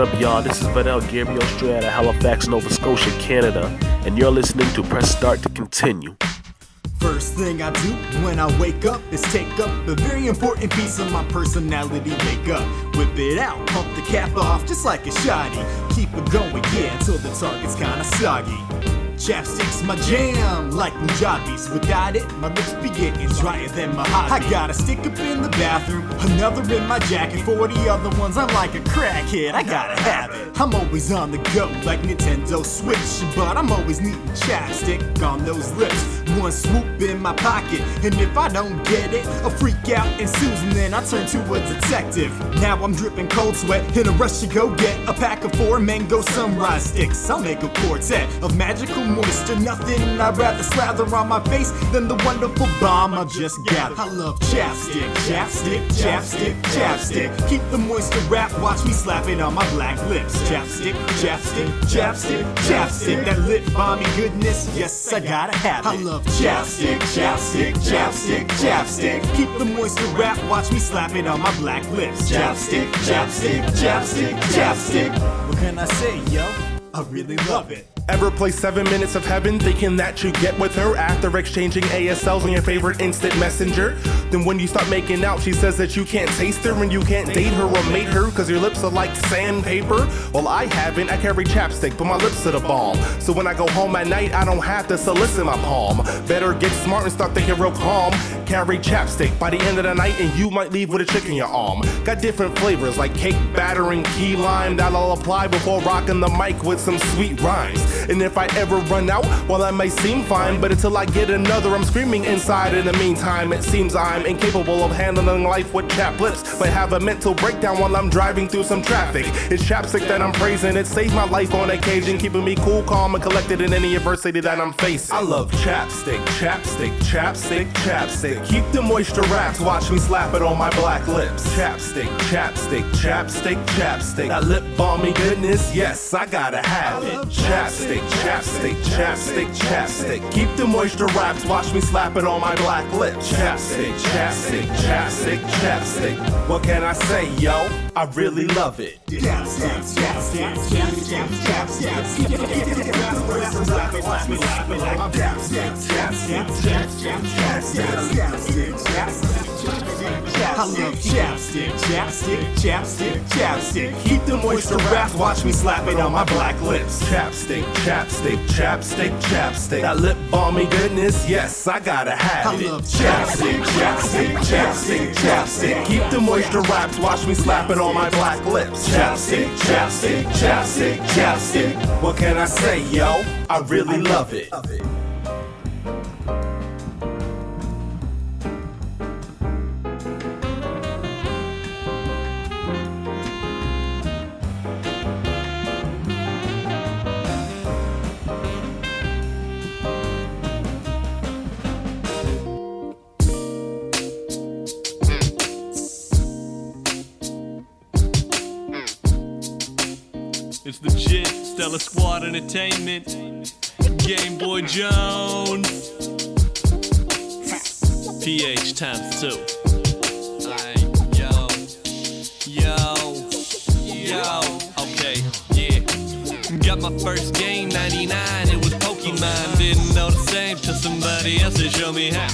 what up, y'all? This is Vanel Gabriel straight out Halifax, Nova Scotia, Canada, and you're listening to Press Start to Continue. First thing I do when I wake up is take up a very important piece of my personality makeup. Whip it out, pump the cap off just like a shoddy. Keep it going, yeah, until the target's kinda soggy. Chapstick's my jam, like Punjabis. Without it, my lips be getting drier than mahogany. I got a stick up in the bathroom, another in my jacket. 40 other ones, I'm like a crackhead. I gotta have it. I'm always on the go, like Nintendo Switch. But I'm always needing chapstick on those lips. One swoop in my pocket, and if I don't get it, a freak out and then I turn to a detective. Now I'm dripping cold sweat, in a rush to go get a pack of four mango sunrise sticks. I'll make a quartet of magical moisture. Nothing I'd rather slather on my face than the wonderful bomb I just gathered. I love chapstick, chapstick, chapstick, chapstick. Keep the moisture wrap, watch me slap it on my black lips. Chapstick, chapstick, chapstick, chapstick. That lip balmy goodness, yes, I gotta have it. I love chapstick, chapstick, chapstick, chapstick. Keep the moisture wrap, watch me slap it on my black lips. Chapstick, chapstick, chapstick, chapstick. What can I say, yo? I really love it. Ever play 7 Minutes of Heaven thinking that you get with her after exchanging ASLs on your favorite instant messenger? Then when you start making out, she says that you can't taste her and you can't date her or mate her because your lips are like sandpaper? Well, I haven't. I carry chapstick, but my lips are the bomb. So when I go home at night, I don't have to solicit my palm. Better get smart and start thinking real calm. Carry chapstick by the end of the night, and you might leave with a chick in your arm. Got different flavors like cake batter and key lime that I'll apply before rocking the mic with some sweet rhymes. And if I ever run out, well, I may seem fine, but until I get another, I'm screaming inside. In the meantime, it seems I'm incapable of handling life with chapped lips, but have a mental breakdown while I'm driving through some traffic. It's chapstick that I'm praising, it saved my life on occasion, keeping me cool, calm, and collected in any adversity that I'm facing. I love chapstick, chapstick, chapstick, chapstick. Keep the moisture wrapped, watch me slap it on my black lips. Chapstick, chapstick, chapstick, chapstick. That lip balmy goodness, yes, I gotta have it. Chapstick, chapstick, chapstick, chapstick. chapstick. Keep the moisture wrapped, watch me slap it on my black lips. Chapstick, chapstick, chapstick, chapstick. What can I say, yo? I really love it. Chapstick, chapstick, chapstick, chapstick. I love chapstick, chapstick, chapstick, chapstick. Keep the moisture wrapped, watch me slap it on my black lips. Chapstick, chapstick, chapstick, chapstick. That lip balmy goodness, yes, I gotta have I it. love chapstick, chapstick, chapstick, chapstick. Keep the moisture wrapped, watch me slap it on my black lips. Chapstick, chapstick, chapstick, chapstick. What can I say, yo? I really love it. Legit, Squad Entertainment, Game Boy Jones, PH times two. Yo, yo, yo. Okay, yeah. Got my first game, 99, it was Pokemon. Didn't know the same till somebody else had showed me how.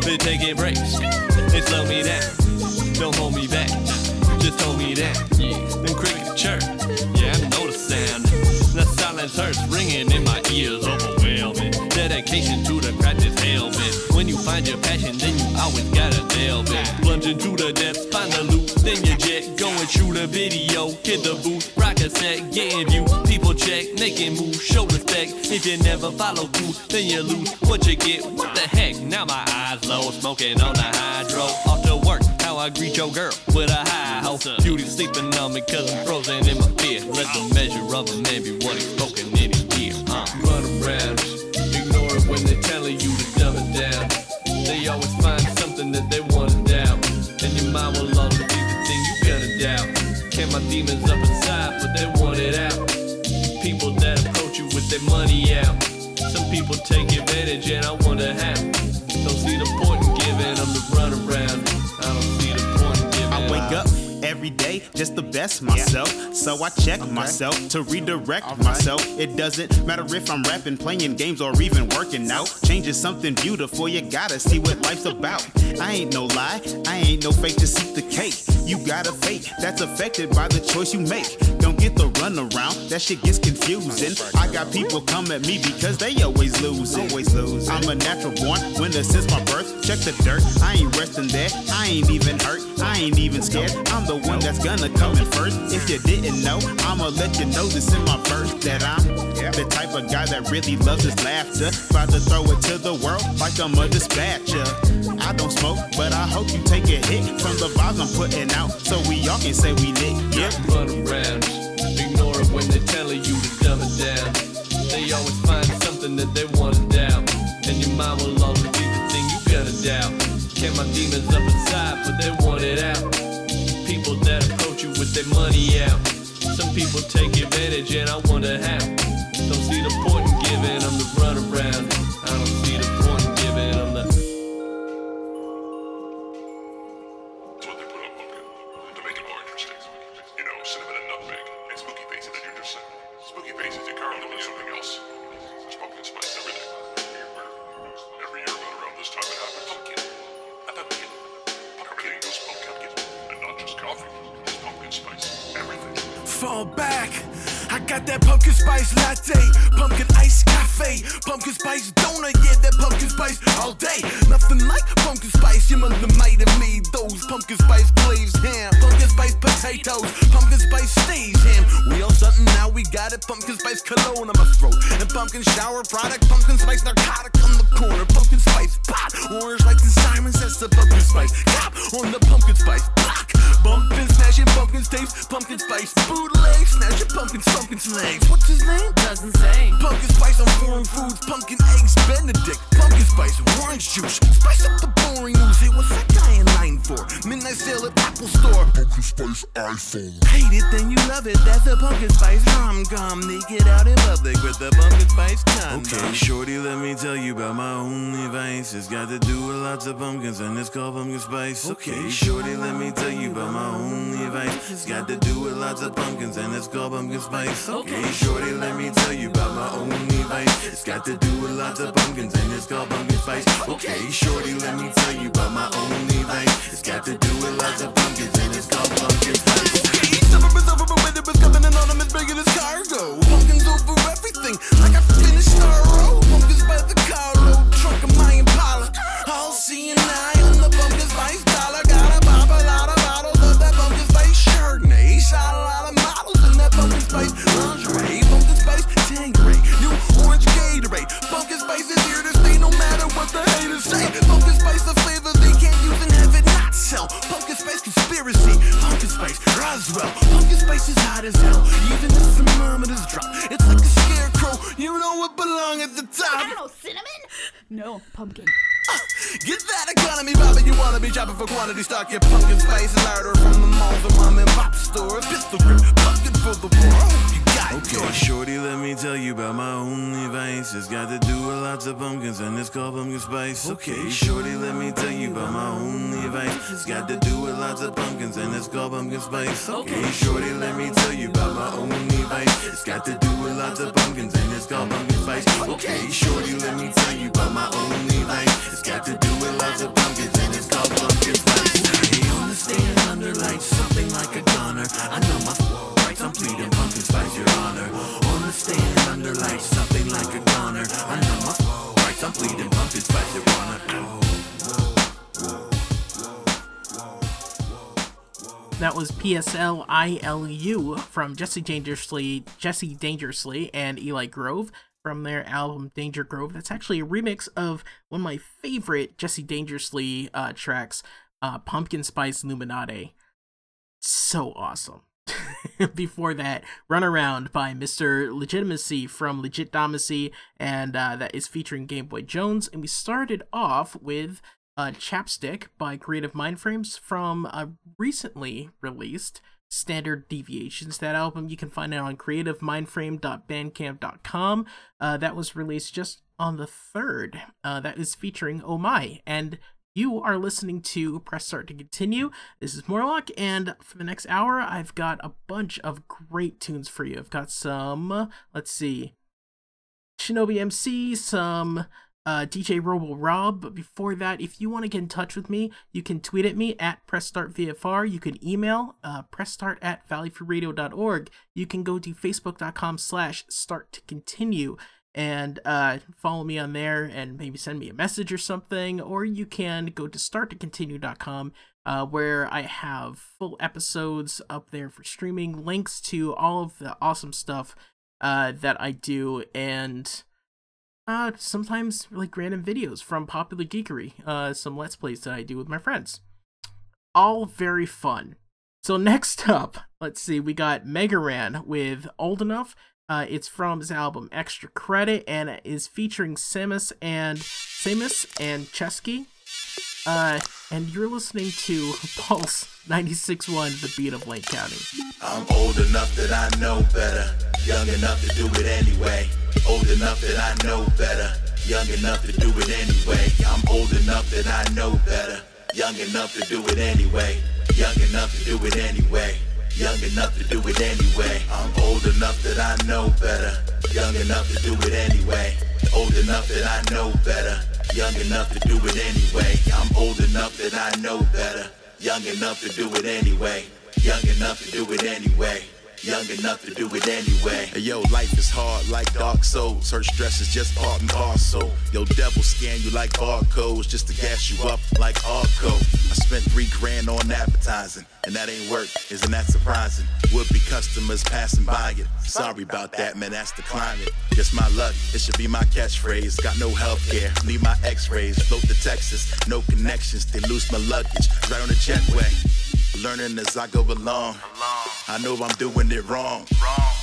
Been taking breaks, they slow me down. Don't hold me back, just hold me down. Them cricket chirp, Hurts, ringing in my ears, overwhelming. Dedication to the craft is helmet. When you find your passion, then you always gotta delve in. Plunge into the depths, find the loot, then you jet. Going through the video, hit the booth, rock a set, getting view. People check, making moves, show respect. If you never follow through, then you lose what you get. What the heck? Now my eyes low, smoking on the hydro. Off to work, how I greet your girl with a high hope. Beauty sleeping on me cause I'm frozen in and I every day just the best myself. So I check myself to redirect myself. It doesn't matter if I'm rapping, playing games, or even working out. Change is something beautiful, you gotta see what life's about. I ain't no lie, I ain't no fake to seek the cake. You got a fate that's affected by the choice you make. Don't get the run around, that shit gets confusing. I got people come at me because they always lose. Always lose. I'm a natural born winner since my birth. Check the dirt, I ain't resting there. I ain't even hurt, I ain't even scared. I'm the one that's gonna come in first. If you didn't know, I'ma let you know this in my verse that I'm the type of guy that really loves his laughter. About to throw it to the world like I'm a dispatcher. I don't smoke, but I hope you take a hit from the vibes I'm putting out so we all can say we lit. Yeah. Run around, ignore it when they're telling you to dumb it down. They always find something that they want to doubt, and your mind will always be the thing you gotta doubt. Kept my demons up their money out. Some people take advantage, and I wonder how. Don't see the point in giving them the ham, pumpkin spice potatoes, pumpkin spice stage ham. We all something now, we got it, pumpkin spice cologne on my throat, and pumpkin shower product, pumpkin spice narcotic on the corner, pumpkin spice pot, orange like the Simons, that's the pumpkin spice. Cop on the pumpkin spice block, bumping, smashing pumpkin tapes, pumpkin spice bootleg, smashing pumpkin, pumpkin legs. What's his name? Doesn't say. Pumpkin spice on foreign foods, pumpkin eggs, Benedict, pumpkin spice, orange juice. Spice up the boring news. Hey, what's that guy in line for? Midnight sale at Apple Store. Pumpkin spice iPhone. Hate it, then you love it. That's a pumpkin spice rom com. Naked out in public with the pumpkin spice condom. Okay, shorty, let me tell you about my only vice. It's got to do with lots of pumpkins and it's called pumpkin spice. Okay, shorty, let me tell you about my only vice. It's got to do with lots of pumpkins and it's called pumpkin spice. Okay, shorty, let me tell you about my only vice. It's got to do with lots of pumpkins and it's called pumpkin spice. Okay, shorty, let me tell you about my only vice. It's got to do with lots of pumpkins and it's called pumpkin spice. Okay, summer is over, but winter is coming and autumn is bringing its cargo. Pumpkins over everything, like I finished Starro. Pumpkins by the carload, trunk of my Impala. I'll see you on the pumpkin spice Shot a lot of models in that pumpkin spice lingerie. Pumpkin spice Tanqueray, new orange Gatorade. Pumpkin spice is here to stay no matter what the haters say. Pumpkin spice a flavor they can't use and have it not sell. Pumpkin spice conspiracy, pumpkin spice Roswell. Pumpkin spice is hot as hell, even if thermometers drop. It's like a scarecrow, you know what belong at the top. Ow, cinnamon? No, pumpkin. Uh, get that economy poppin', you wanna be shopping for quantity stock. Your pumpkin spice larder from the malls and mom and pop stores. Pistol grip, pumpkin for the world. You got it. Okay, shorty, let me tell you about my only vice. It's got to do with lots of pumpkins and it's called pumpkin spice. Okay, shorty, let me tell you about my only vice. It's got to do with lots of pumpkins and it's called pumpkin spice. Okay, shorty, let me tell you about my only vice. It's got to do with lots of pumpkins and it's called pumpkin spice. Okay, shorty, let me tell you about my only vice. It's got to do with lots of pumpkins Under lights, something like a. I know my rights, I'm pleading pumpkin spice, your honor. On the stand under lights, something like a. I know my rights, I'm pleading pumpkin spice, your honor. That was PSL ILU from Jesse Dangerously, Jesse Dangerously, and Eli Grove from their album DangerGrove. That's actually a remix of one of my favorite Jesse Dangerously uh, tracks, uh, Pumpkin Spice Illuminati. So awesome. Before that, Run Around by Mr. Legitimacy from Legit Damacy, and uh, that is featuring Game Boy Jones. And we started off with uh, Chapstick by Creative Mindframes from a recently released Standard Deviations. That album you can find it on creativemindframe.bandcamp.com. Uh, that was released just on the 3rd. Uh, that is featuring Oh My. And You are listening to Press Start to Continue. This is Morlock, and for the next hour, I've got a bunch of great tunes for you. I've got some, let's see, Shinobi MC, some uh, DJ Robo Rob. But before that, if you want to get in touch with me, you can tweet at me at PressStartVFR. You can email uh, pressstart at valleyfreeradio.org. You can go to facebook.com slash start to continue and uh, follow me on there and maybe send me a message or something. Or you can go to starttocontinue.com uh, where I have full episodes up there for streaming, links to all of the awesome stuff uh, that I do, and uh, sometimes like random videos from Popular Geekery, uh, some Let's Plays that I do with my friends. All very fun. So next up, let's see, we got Mega Ran with Old Enough. Uh, it's from his album Extra Credit and is featuring Sammus and Sammus and Ceschi. Uh, and you're listening to Pulse 96.1, The Beat of Lake County. I'm old enough that I know better, young enough to do it anyway. Old enough that I know better, young enough to do it anyway. I'm old enough that I know better, young enough to do it anyway. Young enough to do it anyway. Young enough to do it anyway. I'm old enough that I know better, young enough to do it anyway. Old enough that I know better, young enough to do it anyway. I'm old enough that I know better, young enough to do it anyway. Young enough to do it anyway. Young enough to do it anyway. Hey, yo, life is hard like dark souls. Her stress is just part and parcel. Yo, devil scan you like barcodes just to gas you up like Arco. I spent three grand on advertising, and that ain't work. Isn't that surprising? Would be customers passing by it. Sorry about that, man, that's the climate. Just my luck, it should be my catchphrase. Got no health care, need my x rays. Float to Texas, no connections, they lose my luggage. Right on the jetway. Learning as I go along. I know I'm doing it wrong.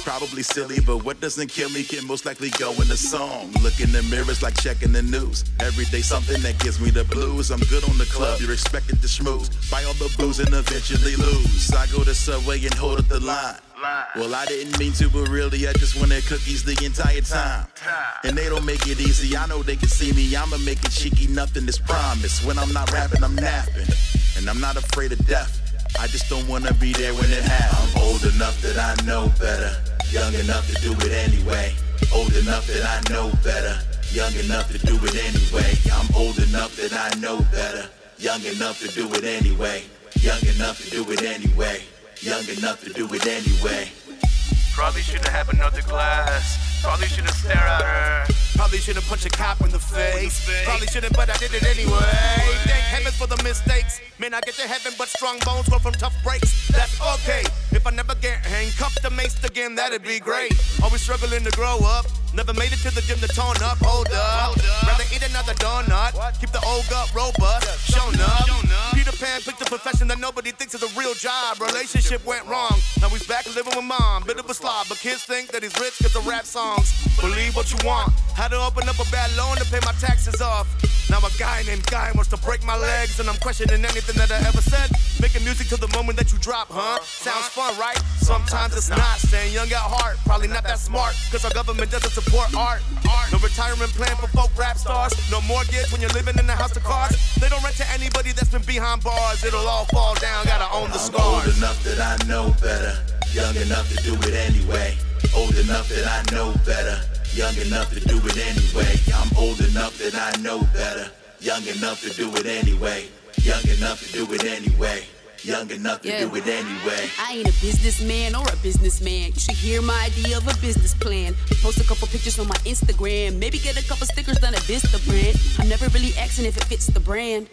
Probably silly, but what doesn't kill me can most likely go in the song. Look in the mirrors like checking the news. Every day something that gives me the blues. I'm good on the club, you're expected to schmooze. Buy all the booze and eventually lose. I go to Subway and hold up the line. Well, I didn't mean to, but really, I just wanted cookies the entire time. And they don't make it easy. I know they can see me. I'ma make it cheeky. Nothing is promised. When I'm not rapping, I'm napping. And I'm not afraid of death. I just don't wanna be there when it happens. I'm old enough that I know better. Young enough to do it anyway. Old enough that I know better. Young enough to do it anyway. I'm old enough that I know better. Young enough to do it anyway. Young enough to do it anyway. Young enough to do it anyway. Probably should've had another glass. Probably should've stared at her. Probably should've punched a cop in the face. Probably shouldn't, but I did it anyway. Thank heavens for the mistakes. May not get to heaven, but strong bones grow from tough breaks. That's okay. If I never get handcuffed or maced again, that'd be great. Always struggling to grow up. Never made it to the gym to tone up. Hold up. Rather eat another donut. Keep the old gut robust. Shown up. Peter Pan picked a profession that nobody thinks is a real job. Relationship went wrong. Now he's back living with mom. Bit of a slob, but kids think that he's rich because of rap songs. Believe what you want. Had to open up a bad loan to pay my taxes off. Now a guy named Guy wants to break my legs, and I'm questioning anything that I ever said. Making music till the moment that you drop, huh? Sounds fun, right? Sometimes it's not. Staying young at heart, probably not that smart, cause our government doesn't support art. No retirement plan for folk rap stars. No mortgage when you're living in a house of cards. They don't rent to anybody that's been behind bars. It'll all fall down, gotta own the scars. I'm old enough that I know better. Young enough to do it anyway. Old enough that I know better. Young enough to do it anyway. I'm old enough that I know better. Young enough to do it anyway. Young enough to do it anyway. Young enough to Yeah. do it anyway. I ain't a businessman or a businessman. You should hear my idea of a business plan. Post a couple pictures on my Instagram. Maybe get a couple stickers done at Vistaprint. I'm never really asking if it fits the brand.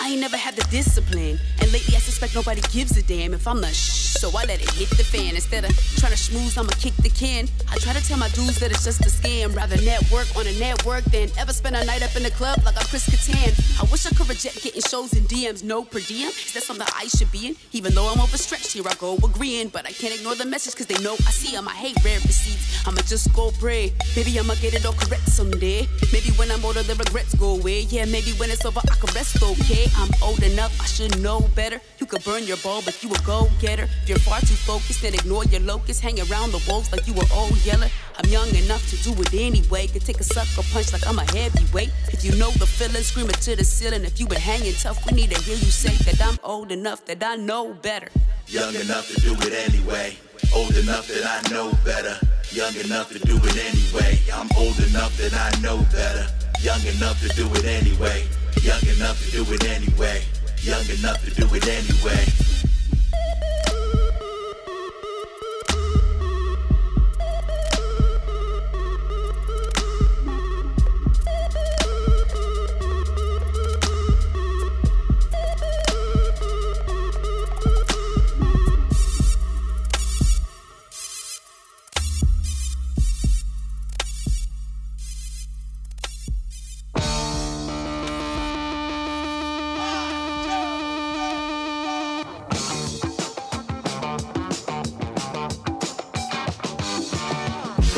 I ain't never had the discipline. And lately I suspect nobody gives a damn if I'm the shh. So I let it hit the fan. Instead of trying to schmooze, I'ma kick the can. I try to tell my dudes that it's just a scam. Rather network on a network than ever spend a night up in the club like I'm Chris Kattan. I wish I could reject getting shows and DMs. No per diem. Is that something I should be in? Even though I'm overstretched, here I go agreeing. But I can't ignore the message cause they know I see 'em. I hate rare receipts. I'ma just go pray. Maybe I'ma get it all correct someday. Maybe when I'm older, the regrets go away. Yeah, maybe when it's over, I can rest okay. I'm old enough, I should know better. You could burn your bulb if you a go getter. If you're far too focused, then ignore your locust. Hang around the wolves like you were old yeller. I'm young enough to do it anyway. Could take a sucker punch like I'm a heavyweight. If you know the feeling, scream it to the ceiling. If you been hanging tough, we need to hear you say that I'm old enough that I know better. Young enough to do it anyway. Old enough that I know better. Young enough to do it anyway. I'm old enough that I know better. Young enough to do it anyway. Young enough to do it anyway. Young enough to do it anyway.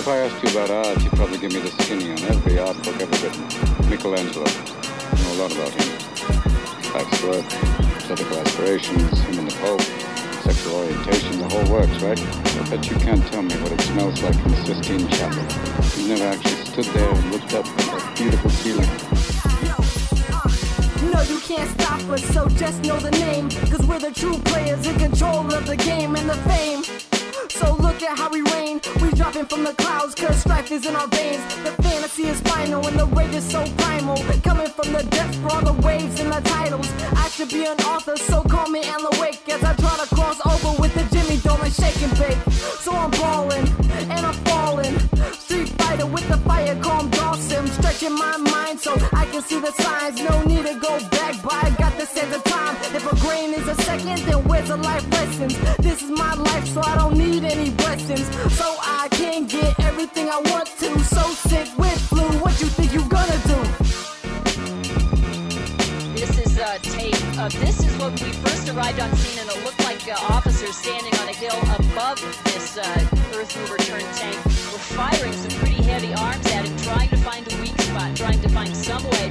If I asked you about art, you'd probably give me the skinny on every art book ever written. Michelangelo. I know a lot about him. Life's work, political aspirations, him and the Pope, sexual orientation, the whole works, right? I bet you can't tell me what it smells like in the Sistine Chapel. You've never actually stood there and looked up at that beautiful ceiling. No, you can't stop us, so just know the name. Cause we're the true players in control of the game and the fame. Look at how we reign. We dropping from the clouds, cause strife is in our veins. The fantasy is final and the rage is so primal. Coming from the depths for all the waves and the titles. I should be an author, so call me Alan Wake as I try to cross over with the Jimmy Dolan shake and bake. So I'm balling and I'm falling. Street fighter with the fire, calm Dawson. Stretching my mind so I can see the signs. No need to go back, where's the life lessons? This is my life, so I don't need any blessings. So I can get everything I want to. So sick with flu, what you think you gonna do? This is a tape. Uh, this is when we first arrived on scene, and it looked like uh, officers standing on a hill above this uh, Earth Mover turn tank were firing some pretty heavy arms at it, trying to find a weak spot, trying to find some way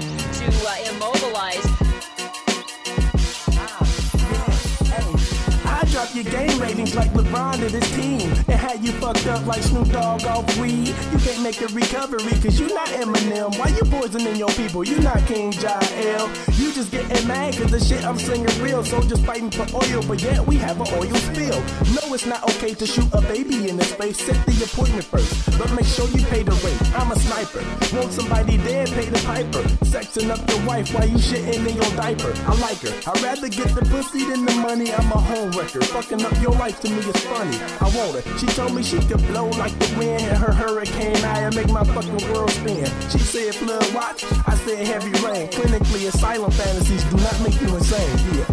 I drop ratings like LeBron to this team and had you fucked up like Snoop Dogg off weed. You can't make a recovery cause you not Eminem. Why you poisoning your people? You not King Jael. You just getting mad cause the shit I'm singing real. Soldiers fighting for oil, but yet we have an oil spill. No, it's not okay to shoot a baby in the space. Set the appointment first, but make sure you pay the rate. I'm a sniper. Want somebody dead, pay the piper. Sexing up your wife while you shitting in your diaper. I like her. I'd rather get the pussy than the money. I'm a home wrecker. Fucking up your life to me is funny. I want her. She told me she could blow like the wind. And her hurricane and make my fucking world spin. She said flood watch. I said heavy rain. Clinically, asylum fantasies do not make you insane. Yeah.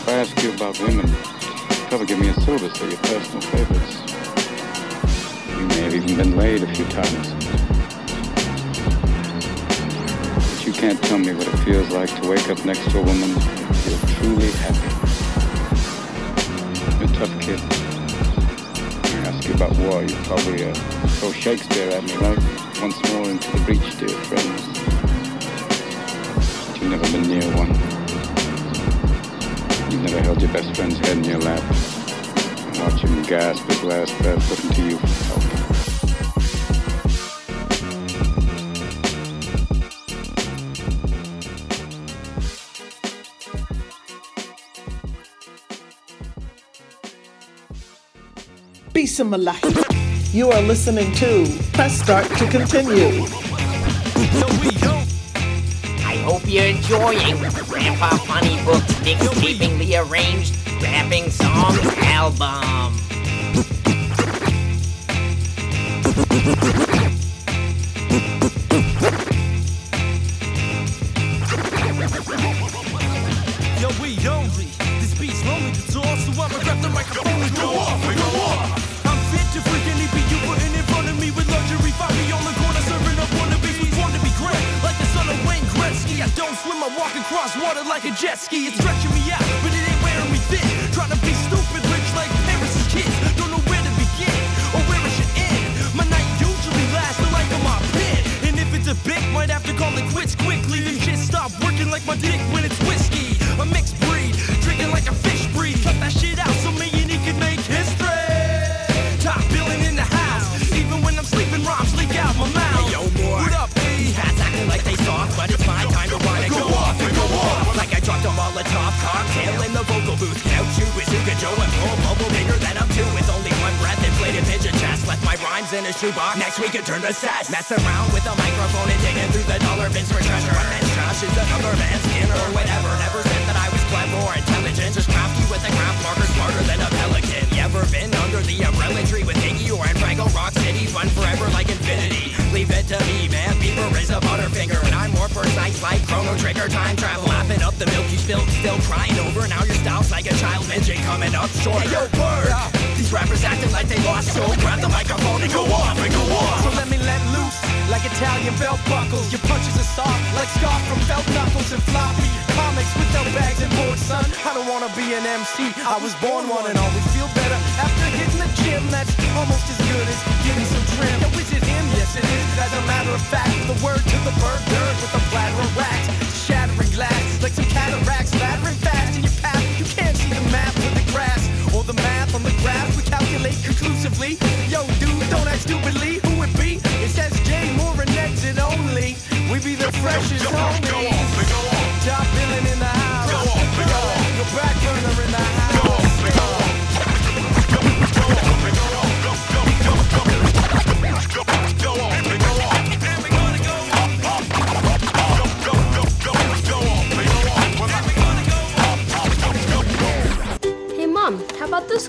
If I ask you about women, probably give me a soda for your personal favorites. You may have even been laid a few times. Can't tell me what it feels like to wake up next to a woman and feel truly happy. You're a tough kid. I ask you about war, you probably uh, throw Shakespeare at me like once more into the breach, dear friends. But you've never been near one. You've never held your best friend's head in your lap and watched him gasp his last breath looking to you for help. Bismillah. You are listening to Press Start to Continue. I hope you're enjoying Grandpa Funnybook's mixtapingly arranged rapping song album. Bird with a platter of racks, shattering glass like some cataracts, laddering fast in your path. You can't see the math of the grass or the math on the graph. We calculate conclusively. Yo, dude, don't act stupidly. Who it be? It says J Moore and exit only. We be the freshest homies.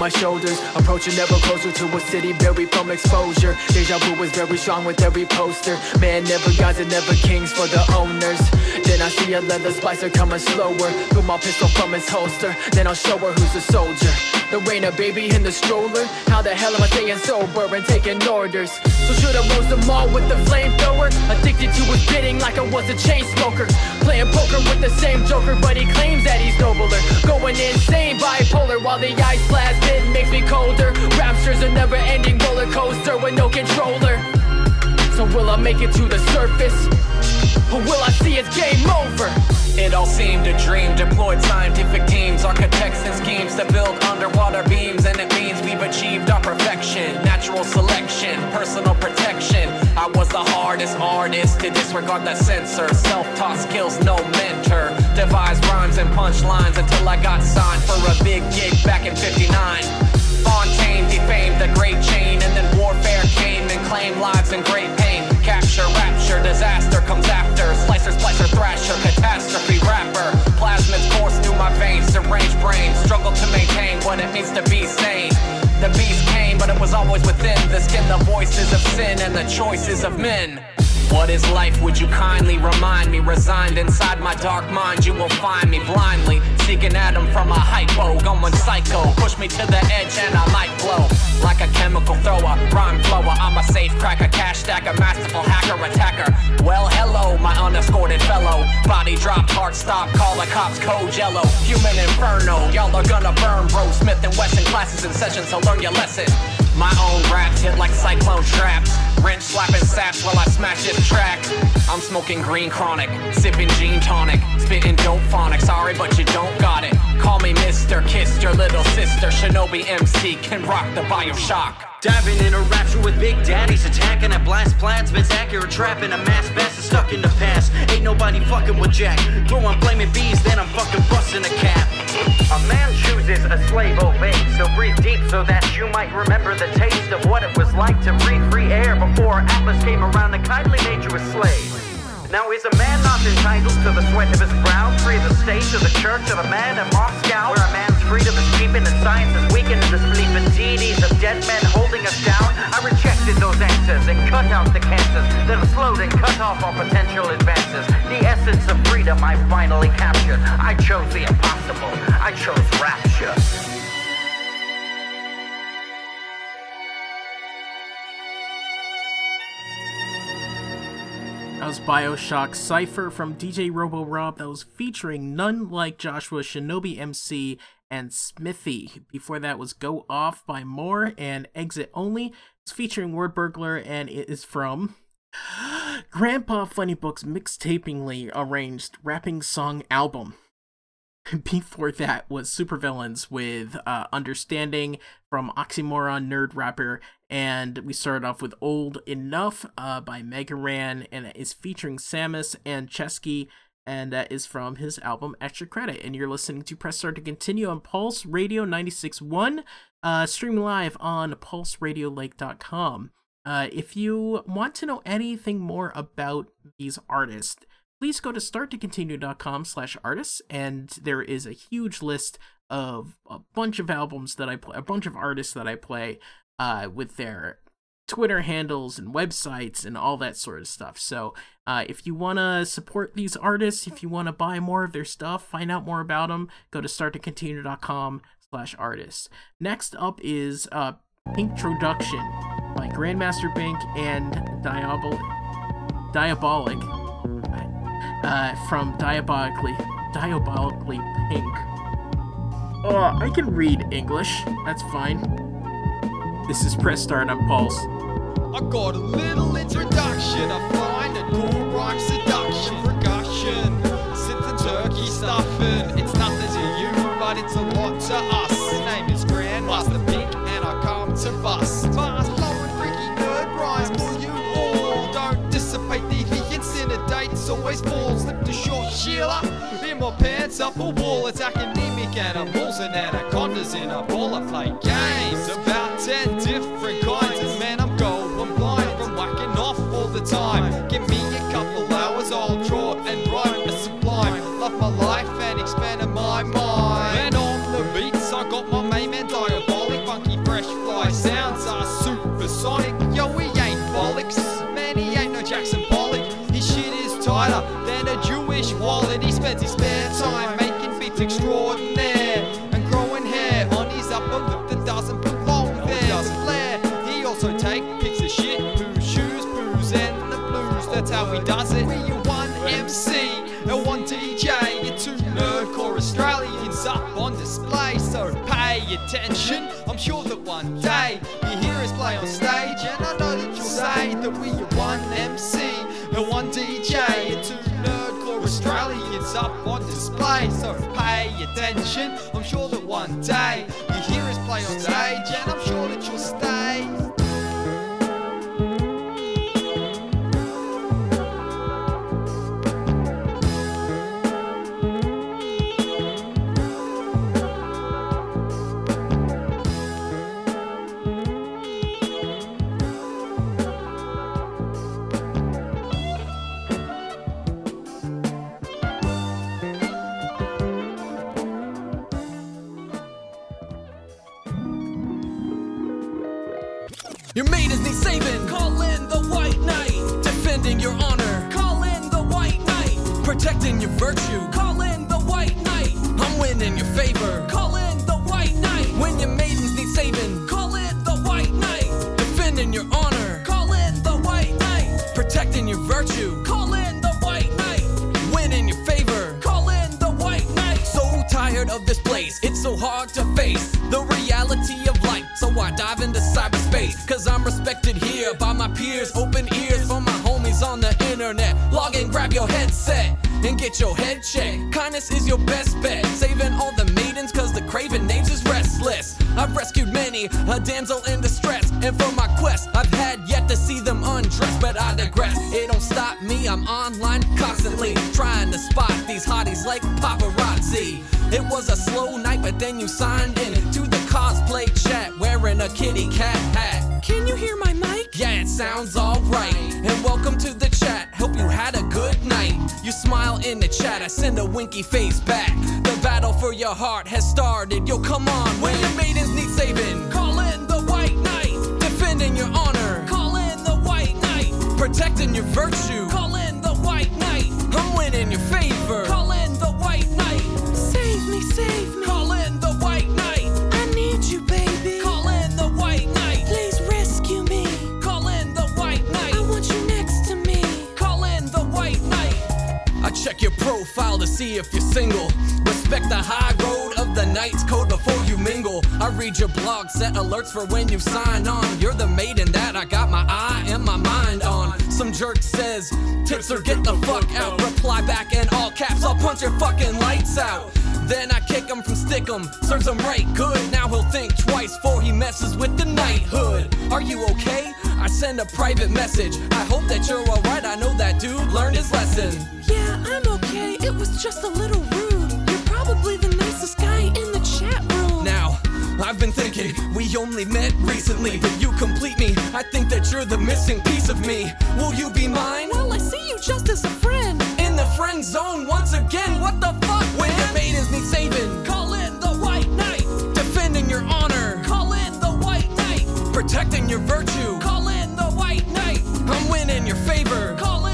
my shoulders. Approaching ever closer to a city buried from exposure. Deja vu is very strong with every poster. Man, never gods and never kings for the owners. Then I see a leather splicer coming slower. Pull my pistol from its holster. Then I'll show her who's a soldier. The rain, a baby in the stroller. How the hell am I staying sober and taking orders? So should I roast them all with the flamethrower? Addicted to his bidding like I was a chain smoker. Playing poker with the same joker, but he claims that he's nobler. Going insane, bipolar, while the ice blast bit makes me colder. Rapture's a never ending roller coaster with no controller. So will I make it to the surface? Or will I see it's game over? It all seemed a dream. Deployed scientific teams, architects and schemes to build underwater beams, and it means we've achieved our perfection. Natural selection, personal protection. I was the hardest artist to disregard the censor. Self-taught skills, no mentor. Devised rhymes and punchlines until I got signed for a big gig back in '59. Fontaine defamed the great chain, and then warfare came and claimed lives in great pain. Capture, rapture, disaster comes after. Slicer, splicer, thrasher, catastrophe rapper. Plasmids course through my veins, deranged brain. Struggle to maintain what it means to be sane. The beast came, but it was always within the skin. The voices of sin and the choices of men. What is life? Would you kindly remind me? Resigned inside my dark mind, you will find me blindly seeking Adam from a hypo, going psycho. Push me to the edge and I might blow like a chemical thrower, rhyme flower. I'm a safe cracker, cash stacker, masterful hacker, attacker. Well, hello, my unescorted fellow. Body dropped, heart stopped, call the cops, code yellow. Human inferno, y'all are gonna burn, bro. Smith and Wesson classes and sessions, so learn your lesson. My own raps hit like cyclone traps. Wrench slapping saps while I smash this track. I'm smoking green chronic, sipping gin tonic, spitting dope phonic. Sorry, but you don't got it. Call me Mr. Kissed your little sister. Shinobi MC can rock the Bioshock. Diving in a rapture with big Daddy's attacking at blast plans, spits accurate trapping a mass best is stuck in the past. Ain't nobody fucking with Jack. Throwing flaming bees, then I'm fucking busting a cap. A man chooses, a slave obeys. So breathe deep so that you might remember the taste of what it was like to breathe free air before Atlas came around and kindly made you a slave. Now is a man not entitled to the sweat of his brow, free of the state of the church of a man in Moscow, where a man's freedom is to and science is weakened in disbelief in deities of dead men holding us down. I rejected those answers and cut out the cancers that have slowed and cut off our potential advances. The essence of freedom I finally captured. I chose the impossible. I chose rapture. Was Bioshock Cypher from DJ Robo Rob. That was featuring none like Joshua Shinobi MC and Smithy. Before that was Go Off by Moore and Exit Only. It's featuring Wordburglar and it is from Grandpa Funnybook's mixtapingly arranged rapping song album. Before that was Soup Or Villainz with uh, Understanding from Oxymoron Nerd Rapper. And we started off with Old Enough uh, by Mega Ran, and it is featuring Sammus and Ceschi, and that is from his album Extra Credit. And you're listening to Press Start to Continue on Pulse Radio 96.1, uh, stream live on pulseradiolake.com. Uh, if you want to know anything more about these artists, please go to starttocontinue.com slash artists and there is a huge list of a bunch of albums that I play, a bunch of artists that I play uh, with their Twitter handles and websites and all that sort of stuff. So uh, if you want to support these artists, if you want to buy more of their stuff, find out more about them, go to starttocontinue.com slash artists. Next up is uh, Pink Introduction by Grandmaster Pink and Diabol- Diabolik uh, from Diabolikly Diabolikly Pink. Oh, I can read English. That's fine. This is Press Start on Pulse. I got a little introduction. I find a cool rhyme seduction, percussion, sit the turkey stuffing. It's nothing to you, but it's a always fall. Slip the short Sheila in my pants up a wall. It's academic animals and anacondas in a ball. I play games about ten different kinds. And man, I'm going blind from whacking off all the time. Give me a couple Jewish wallet. He spends his spare time making beats extraordinaire and growing hair on his upper lip that doesn't belong there. Doesn't flare. He also take pics of shit, poo, shoes, booze, and the blues. That's how he does it. We are one MC and one DJ. You're two nerdcore Australians up on display, so pay attention. I'm sure that one day get your head checked. Kindness is your best bet. Saving all the maidens, cause the craven names is restless. I've rescued many, a damsel in distress. And for my quest, I've had like paparazzi. It was a slow night, but then you signed in to the cosplay chat wearing a kitty cat hat. Can you hear my mic? Yeah, it sounds alright. And welcome to the chat, hope you had a good night. You smile in the chat, I send a winky face back. The battle for your heart has started, yo, come on. When your maidens need saving, call in the white knight. Defending your honor, call in the white knight. Protecting your virtue, call in the white knight. I'm winning your favor, call save me. Call in the white knight. I need you, baby. Call in the white knight. Please rescue me. Call in the white knight. I want you next to me. Call in the white knight. I check your profile to see if you're single. Respect the high road of the knight's code before you mingle. I read your blog, set alerts for when you sign on. You're the maiden that I got my eye and my mind on some jerk says, Tits or get the fuck out. Reply back in all caps, I'll punch your fucking lights out. Then I kick him from stick him, serves him right good. Now he'll think twice before he messes with the knighthood. Are you okay? I send a private message. I hope that you're alright. I know that dude learned his lesson. Yeah, I'm okay. It was just a little rude. I've been thinking we only met recently, but you complete me. I think that you're the missing piece of me. Will you be mine? Well, I see you just as a friend. In the friend zone once again. What the fuck? When the maidens need saving, call in the white knight. Defending your honor, call in the white knight. Protecting your virtue, call in the white knight. I'm winning your favor, call in.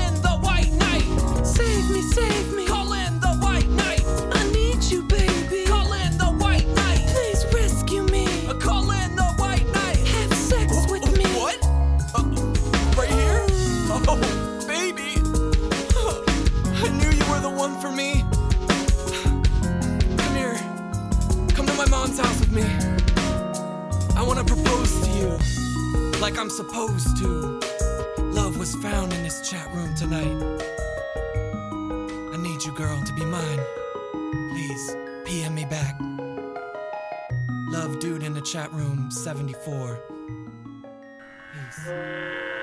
Peace.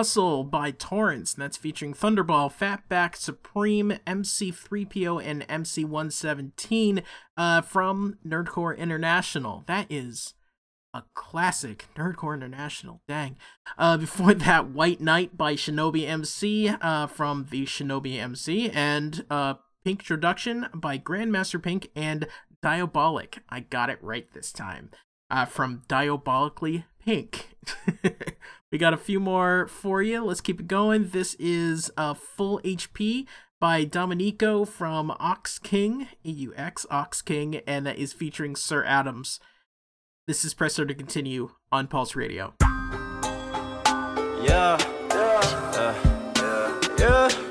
Hustle by Torrentz. And that's featuring Thunderball, Fatback, Supreme, MC3PO, and MC117 uh, from Nerdcore International. That is a classic. Nerdcore International. Dang. Uh, before that, White Knight by Shinobi MC uh, from the Shinobi MC. And uh, Pink Introduction by Grandmaster Pink and Diabolik. I got it right this time. Uh, from Diabolikly Pink. we got a few more for you. Let's keep it going. This is uh, Full HP by Domineko from Aux King, AUX, Aux King, and that is featuring Sir Adams. This is Presser to continue on Pulse Radio. Yeah, yeah, yeah, yeah, yeah,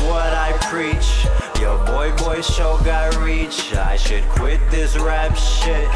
what I preach. Your boy, boy show got reach. I should quit this rap shit.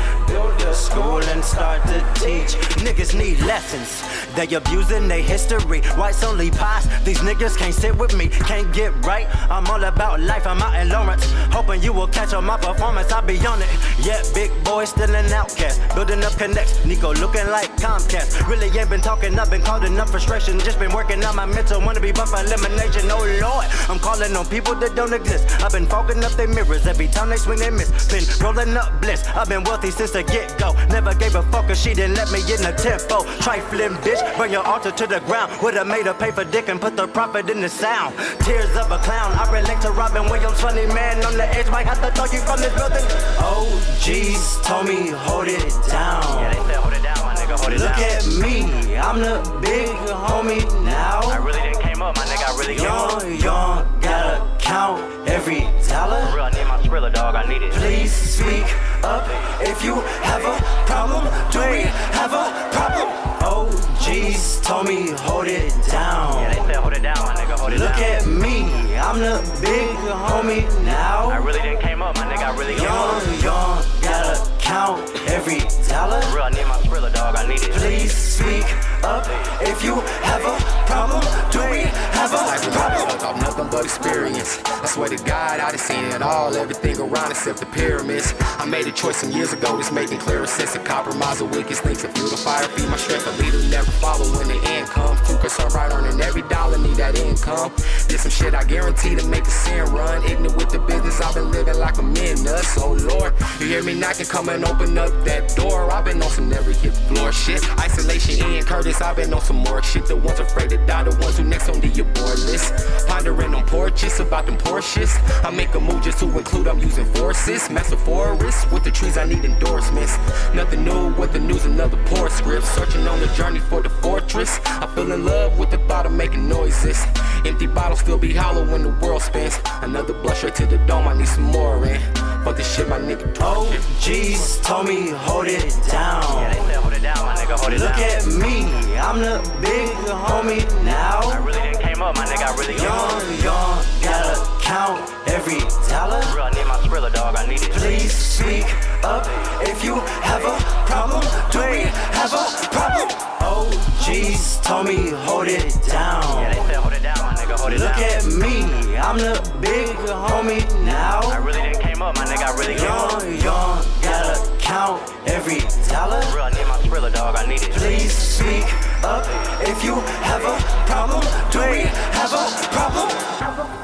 School and start to teach. Niggas need lessons. They abusing their history. Whites only pass. These niggas can't sit with me. Can't get right. I'm all about life. I'm out in Lawrence. Hoping you will catch on my performance. I'll be on it. Yeah, big boy still an outcast. Building up connects. Nico looking like Comcast. Really ain't been talking. I've been caught enough frustration. Just been working on my mental. Wanna be buff elimination. Oh lord. I'm calling on people that don't exist. I've been fogging up their mirrors every time they swing they miss. Been rolling up bliss. I've been wealthy since the get go. Never gave a fuck she didn't let me in the tempo. Trifling bitch, burn your altar to the ground. Would've made her pay for dick and put the profit in the sound. Tears of a clown. I relate to Robin Williams, funny man on the edge. Might have to throw you from this building. OGs told me hold it down. Yeah, they said hold it down, my nigga. Hold it Look at me, I'm the big homie now. I really didn't came up, my nigga. I really came up. Young, young, gotta count every dollar. For real, I need my thriller, dog. I need it. Please speak up if you have a problem. Do we have a problem? OGs told me hold it down. Yeah, they said hold it down, my nigga. Hold it Look down. at me, I'm the big homie now. I really didn't came up, my nigga. I really came up. Young, young, gotta count every dollar. Real, I need my thriller, dog. I need it. Please speak up if you have a problem. Do we have a problem? Off nothing but experience. I swear to God, I done seen it all, everything around except the pyramids. I made a choice some years ago that's making clearer sense. To compromise the weakest things to fuel the fire, feed my strength. A leader never follow when the end comes. Too concerned right earning every dollar, need that income. Did some shit I guarantee to make the sin run. Ignorant with the business, I've been living like a man nuts. Oh Lord, you hear me knocking, come and open up that door. I've been on some never hit floor shit. Isolation, Ian Curtis, I've been on some more shit. The ones afraid to die, the ones who next on the abort list. Pondering on porches about them Porsches. I make a move just to include I'm using forces. Forest with the trees I need endorsements. Nothing new with the news, another poor script. Searching on the journey for the fortress. I feel in love with the thought of making noises. Empty bottles still be hollow when the world spins. Another blush straight to the dome, I need some more in. Fuck this shit, my nigga. OGs told me hold it down. Yeah, they said hold it down, my nigga. Hold it Look down. at me, I'm the big homie now. I really didn't came up, my nigga. I really. Young, young, gotta count every dollar. Real, I need my thriller, dog. I need it. Please speak up if you have a problem. Do we have a problem? OGs told me hold it down. Yeah, they said hold it down, my nigga. Hold it Look down. at me, I'm the big homie now. I really didn't came up, my nigga. I really came up. Young, young, gotta count every dollar. I need my thriller, dog. I need it. Please speak up if you have a problem. Do we have a problem?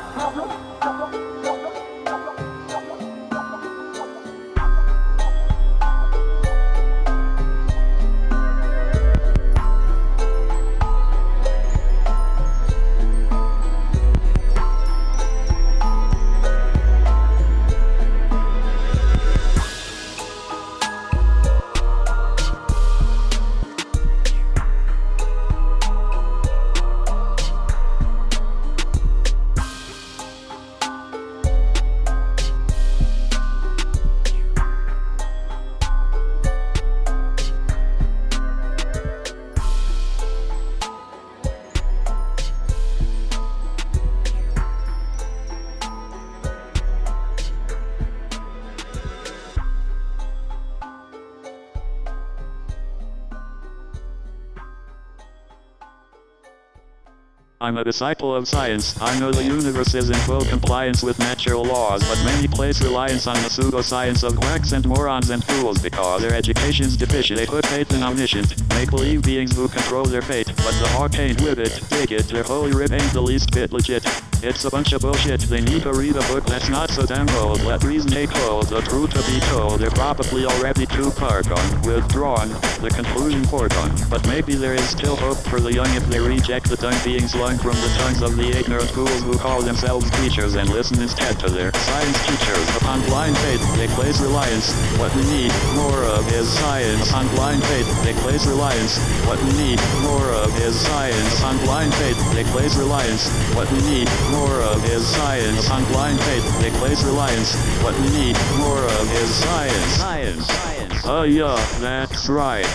I'm a disciple of science. I know the universe is in full compliance with natural laws, but many place reliance on the pseudoscience of quacks and morons and fools because their education's deficient. They put faith in omniscient, make-believe beings who control their fate, but the ain't with it. Take it, their holy writ ain't the least bit legit. It's a bunch of bullshit. They need to read a book that's not so damn old. Let reason take hold. The truth to be told. They're probably already too far gone. Withdrawn. The conclusion foregone. But maybe there is still hope for the young if they reject the dung being slung from the tongues of the ignorant fools who call themselves teachers and listen instead to their science teachers. Upon blind faith, they place reliance. What we need more of is science. On blind faith, they place reliance. What we need more of is science. On blind faith, they place reliance. What we need more of is science. On blind faith, they place reliance. What we need more of is science. Science. Science. Oh yeah, that's right.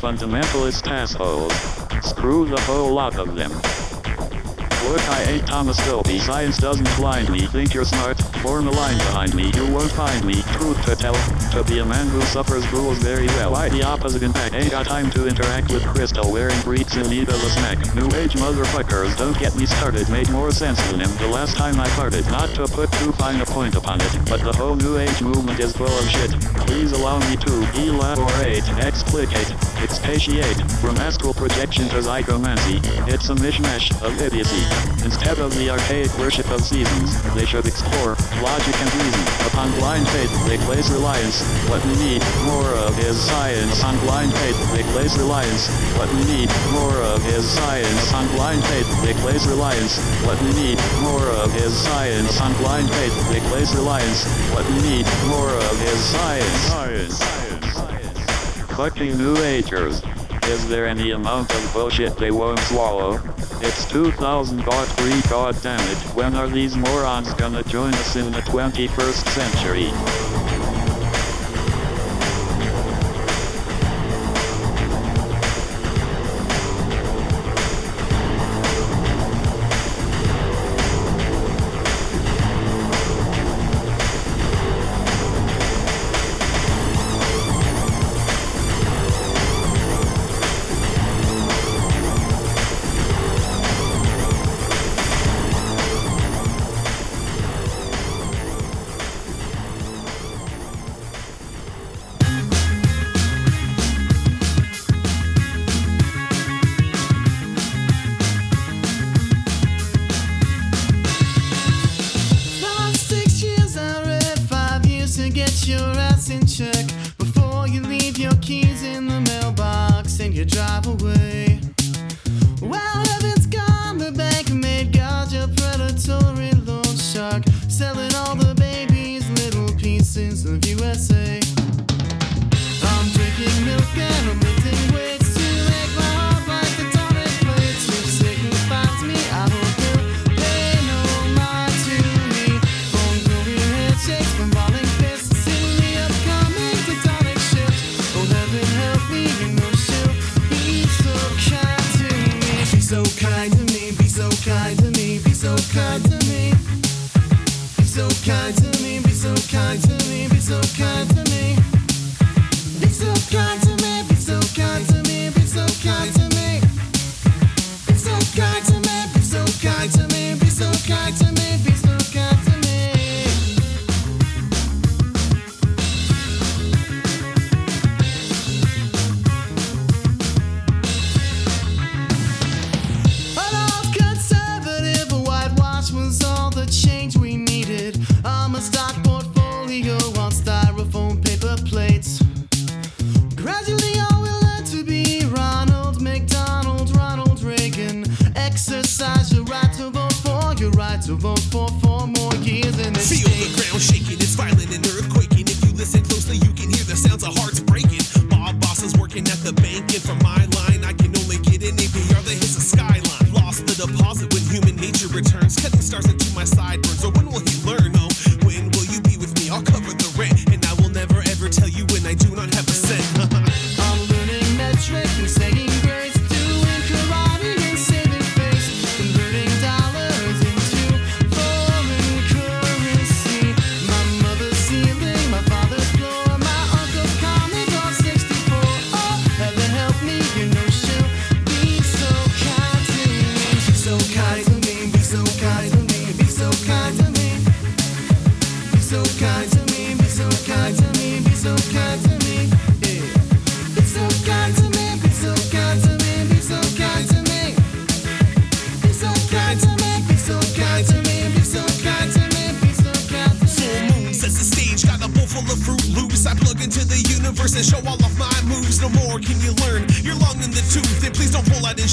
Fundamentalist assholes. Screw the whole lot of them. Look, I ain't Thomas Dolby. Science doesn't blind me. Think you're smart? Form a line behind me. You won't find me. Truth to tell. To be a man who suffers rules very well. Why the opposite in fact? Ain't got time to interact with Crystal wearing breeks in need a snack. New age motherfuckers, don't get me started. Made more sense than him the last time I farted. Not to put too fine a point upon it, but the whole new age movement is full of shit. Please allow me to elaborate, explicate, expatiate. From astral projection to zygomancy, it's a mishmash of idiocy. Instead of the archaic worship of seasons, they should explore logic and reason. Upon blind faith, they place reliance. What we need more of is science. On blind faith, they place reliance. What we need more of is science. On blind faith, they place reliance. What we need more of is science. On blind faith, they place reliance. What we need more of is science. Science. Fucking New Agers. Is there any amount of bullshit they won't swallow? It's 2003, god damn it. When are these morons gonna join us in the 21st century?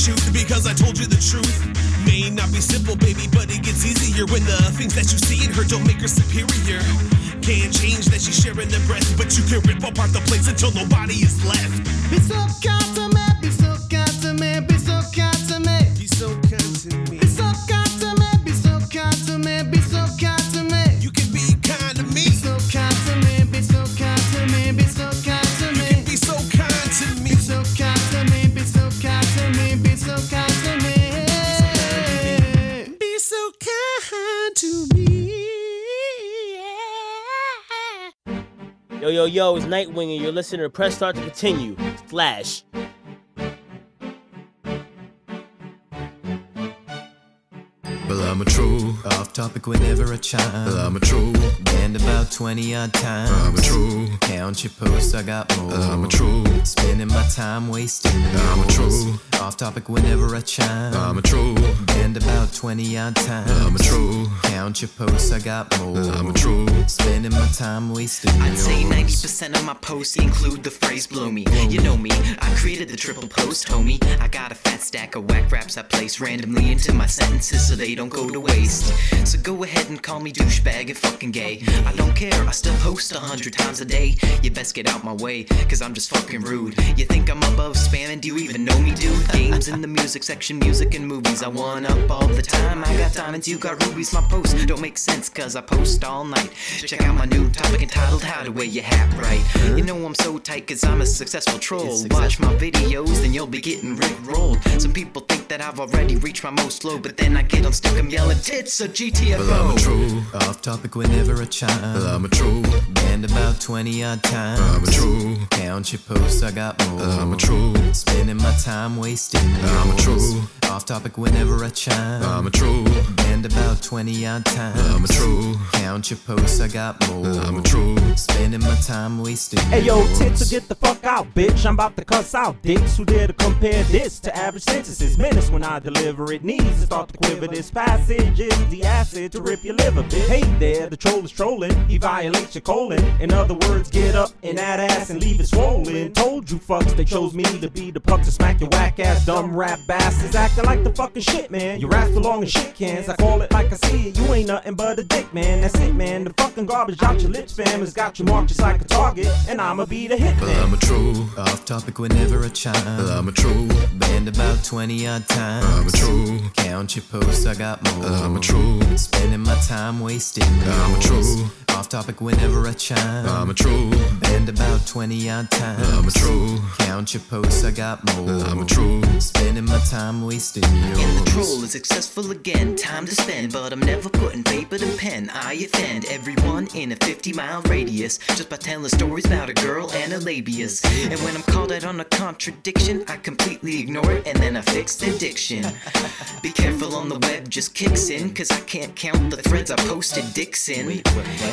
Shoot because I told you the truth. May not be simple, baby, but it gets easier when the things that you see in her don't make her superior. Can't change that she's sharing the breath, but you can rip apart the place until nobody is left. It's so kind Yo, it's Nightwing, and you're listening to Press Start to Continue. Flash. Well, I'm a troll. Off topic whenever I chime. I'm a troll. Banned about 20 odd times. I'm a troll. Count your posts, I got more. I'm a troll. Spending my time wasting. I'm a troll. Off topic whenever I chime. I'm a troll. Banned about 20 odd times. I'm a troll. Count your posts, I got more. I'm a troll. Spending my time wasting. I'd say 90% of my posts include the phrase blow me. You know me, I created the triple post, homie. I got a fat stack of whack raps I place randomly into my sentences so they don't go to waste. So go ahead and call me douchebag and fucking gay. I don't care, I still post a hundred times a day. You best get out my way, cause I'm just fucking rude. You think I'm above spamming? Do you even know me, dude? Games in the music section, music and movies. I one up all the time. I got diamonds, you got rubies. My posts don't make sense cause I post all night. Check out my new topic entitled How to Wear Your Hat Right. You know I'm so tight cause I'm a successful troll. Watch my videos, then you'll be getting rick rolled. Some people think that I've already reached my most low, but then I get on stick, I'm yelling tits or GTFO. Well, I'm a troll. Off topic whenever I chime. Well, I'm a troll. Banned about 20 odd times. I'm a troll. Count your posts, I got more. I'm a troll. Spending my time wasting. I'm a troll. Off topic whenever I chime. I'm a troll. Banned about 20 odd times. I'm a troll. Count your posts, I got more. I'm a troll. Spending my time wasting. Hey yo, tits, so get the fuck out, bitch. I'm about to cuss out dicks who dare to compare this to average sentences. Minutes when I deliver it needs to start to quiver. This passage is the acid to rip your liver, bitch. Hey there, the troll is trolling. He violates your colon. In other words, get up and that ass and leave it swollen. Told you fucks, they chose me to be the punk to smack your whack ass dumb rap bastards. Acting like the fucking shit, man. Your ass belong in shit cans. I call it like I see it. You ain't nothing but a dick, man. That's it, man. The fucking garbage out your lips, fam, has got you marked just like a target. And I'ma be the hit, man. I'm a troll. Off topic whenever I chime. I'm a troll. Banned about 20 odd times. I'm a troll. Count your posts, I got more. I'm a troll. Spending my time wasting. I'm a troll. Off topic whenever I chime. I'm a troll. Banned about 20 odd times. I'm a troll. Count your posts, I got more. I'm a troll. Spending my time wasting yours. And the troll is successful again, time to spend. But I'm never putting paper to pen. I offend everyone in a 50 mile radius just by telling stories about a girl and a labias. And when I'm called out on a contradiction, I completely ignore it and then I fix the diction. Be careful on the web, just kicks in, cause I can't count the threads I posted dicks in.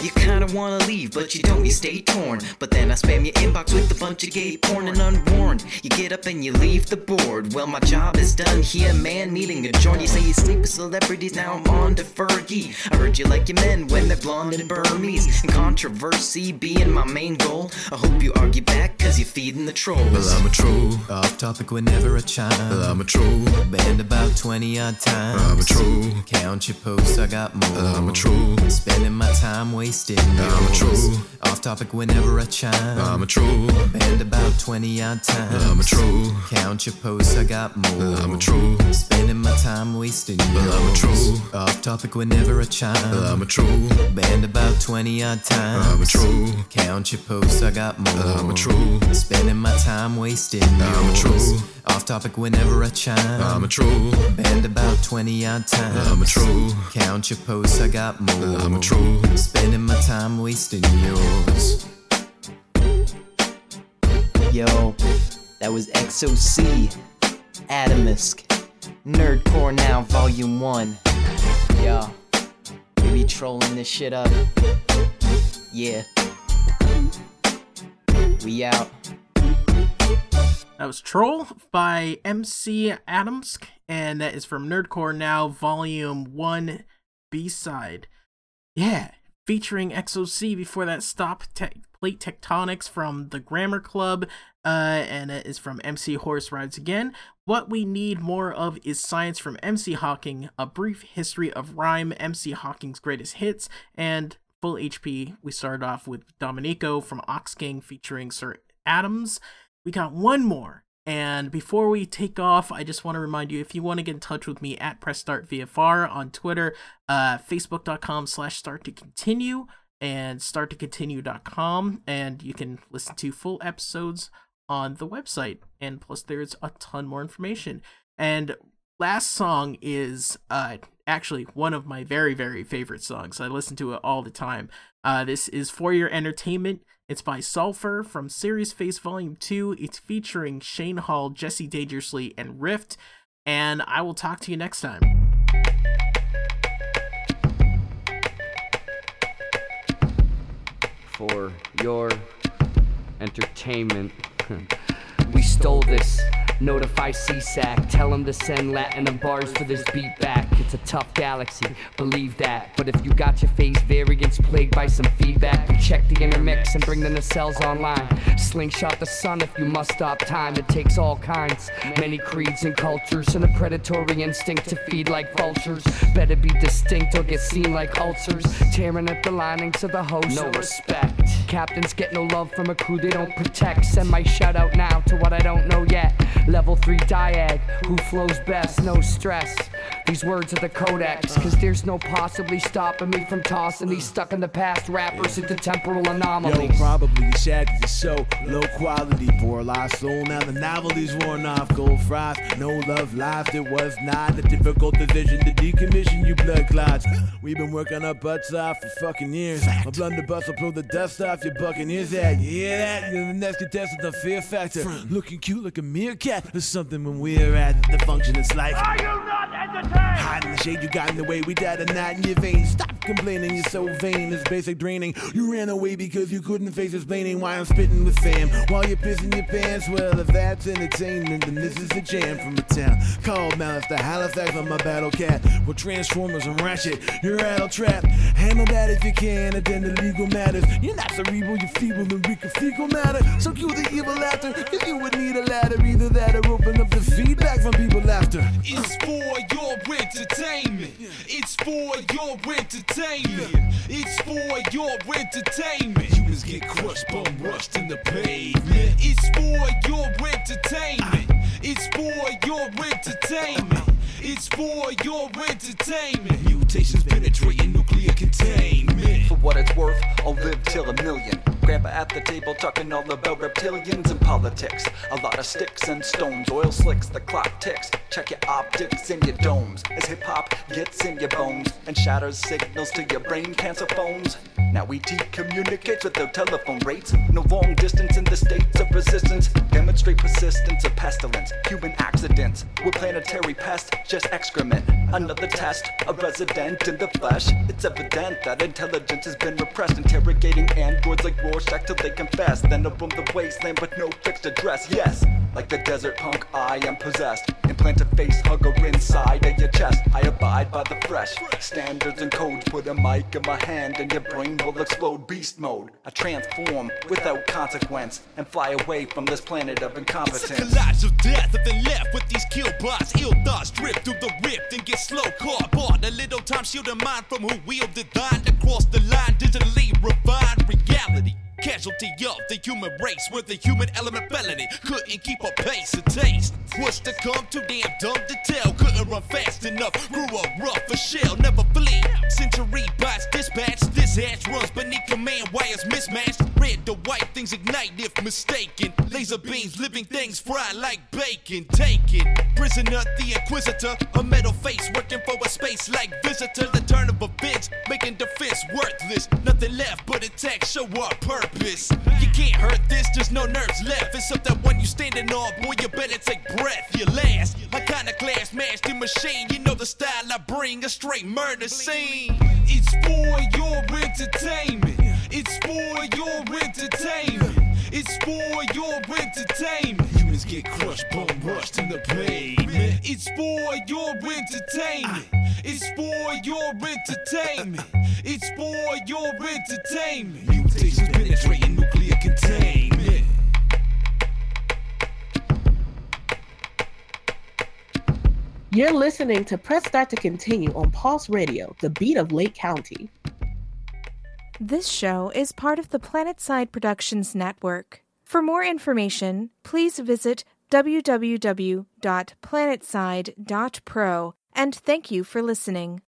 You kinda wanna leave, but you don't, you stay torn. But then I spam your inbox with a bunch of gay porn and unwarned. You get up and you leave the board. Well, my job is done here, man. Needing a joint. You say you sleep with celebrities, now I'm on to Fergie. I heard you like your men when they're blonde and Burmese. And controversy being my main goal. I hope you argue back, cause you're feeding the trolls. Well, I'm a troll. Off topic whenever I chime. Well, I'm a troll. Banned about 20 odd times. I'm a troll. Count your posts, I got more. I'm a troll. Spending my time wasting. I'm a troll. Off topic whenever I chime. I'm a troll. Banned about 20 odd times. I'm a troll. Count your posts, I got more. I'm a troll. Spending my time wasting. Well, I'm a troll. Off topic whenever I chime. I'm a troll. Banned about 20 odd times. I'm a troll. Count your posts, I got more. I'm a troll. Spending my time wasting. I'm a troll. Off topic whenever I chime. I'm a troll. Banned about 20 odd times. I'm a troll. Count your posts, I got more. I'm a troll. Spending my time wasting yours. Yo, that was XOC, Atomsk, Nerdcore Now Volume 1. Yo, we be trolling this shit up. Yeah. We out. That was Troll by MC Atomsk, and that is from Nerdcore Now, Volume 1 B side. Yeah, featuring XOC. Before that, Stop Te- Plate Tectonics from the Grammar Club, uh, and it is from MC Horse Rides Again. What we need more of is Science from MC Hawking, A Brief History of Rhyme, MC Hawking's Greatest Hits, and Full HP. We started off with Domineko from Aux King featuring Sir Adams. We got one more. And before we take off, I just want to remind you if you want to get in touch with me at Press Start VFR on Twitter, uh, Facebook.com slash start to continue and starttocontinue.com. And you can listen to full episodes on the website. And plus, there's a ton more information. And last song is uh, actually one of my very, very favorite songs. I listen to it all the time. Uh, this is For Your Entertainment. It's by Sulfur from Srsface Volume 2. It's featuring Shane Hall, Jesse Dangerously, and Rift. And I will talk to you next time. For your entertainment. we stole this. Notify CSAC, tell them to send Latin and bars for this beat back. It's a tough galaxy, believe that. But if you got your phase variants plagued by some feedback, then check the intermix and bring the nacelles online. Slingshot the sun if you must stop time. It takes all kinds, many creeds and cultures, and a predatory instinct to feed like vultures. Better be distinct or get seen like ulcers. Tearing at the linings of the host. No respect. Captains get no love from a crew they don't protect. Send my shout out now to what I don't know yet. Level 3 diag, who flows best, no stress. These words are the codex, cause there's no possibly stopping me from tossing these stuck in the past rappers into temporal anomalies. Yo, probably shag is so low quality. Poor lost soul, now the novelty's worn off. Gold frost, no love life. It was not a difficult decision to decommission you blood clots. We've been working our butts off for fucking years. My blunderbuss will blow the dust off your buccaneers head. You hear that? You're the next contestant of Fear Factor. Looking cute like a meerkat. There's something when we're at the function. It's like. Not entertained? Hiding the shade you got in the way. We died a night in your veins. Stop complaining, you're so vain. It's basic draining. You ran away because you couldn't face explaining why I'm spitting with fam. While you're pissing your pants, well, if that's entertainment, then this is a jam from a town called Malice to Halifax. on my battle cat. With Transformers and Ratchet, you're rattle trap. Handle that if you can, attend the legal matters. You're not cerebral, you're feeble, and weak of fecal matter. So cue the evil laughter, cause you would need a ladder. Either that or open up the feedback from people laughter. It's for your entertainment. It's for your entertainment. It's for your entertainment. Humans get crushed, bum rushed in the pavement. It's for your entertainment. It's for your entertainment. It's for your entertainment. Mutations penetrating nuclear containment. For what it's worth, I'll live till a million. Grandpa at the table talking all about reptilians and politics. A lot of sticks and stones, oil slicks, the clock ticks. Check your optics in your domes as hip hop gets in your bones and shatters signals to your brain cancer phones. Now ET communicates with their telephone rates. No long distance in the states of resistance. Demonstrate persistence of pestilence, human accidents. We're planetary pests, just excrement. Another test, a resident in the flesh. It's evident that intelligence has been repressed, interrogating androids like Rorschach till they confess. Then roam the wasteland with no fixed address. Yes, like the desert punk, I am possessed. Implant a face hugger inside of your chest. I abide by the fresh standards and codes. Put a mic in my hand and your brain will explode beast mode. I transform without consequence and fly away from this planet of incompetence. It's a collage of death if left with these kill bots. Ill thoughts drip through the rift and get slow caught. Bought a little time shielding mind from who wielded thine across the line. Digitally refined reality. Casualty of the human race with the human element felony. Couldn't keep a pace of taste. Was to come too damn dumb to tell. Couldn't run fast enough. Grew up rough a shell. Never flee. Century bots dispatch. This hatch runs beneath command wires mismatched. Red to white things ignite if mistaken. Laser beams, living things fry like bacon. Take it. Prisoner, the inquisitor. A metal face working for a space like visitor. The turn of events making defense worthless. Nothing left but attack, show our purpose. You can't hurt this, there's no nerves left. Except that when you standing on, boy, you better take breath. You last. My kind of class mashed in machine. You know the style I bring, a straight murder scene. It's for your entertainment. It's for your entertainment. It's for your entertainment. Humans get crushed, bum rushed in the pavement. It's for your entertainment. It's for your entertainment. It's for your entertainment. Mutations penetrating nuclear containment. You're listening to Press Start to Continue on Pulse Radio, the beat of Lake County. This show is part of the Planetside Productions Network. For more information, please visit www.planetside.pro and thank you for listening.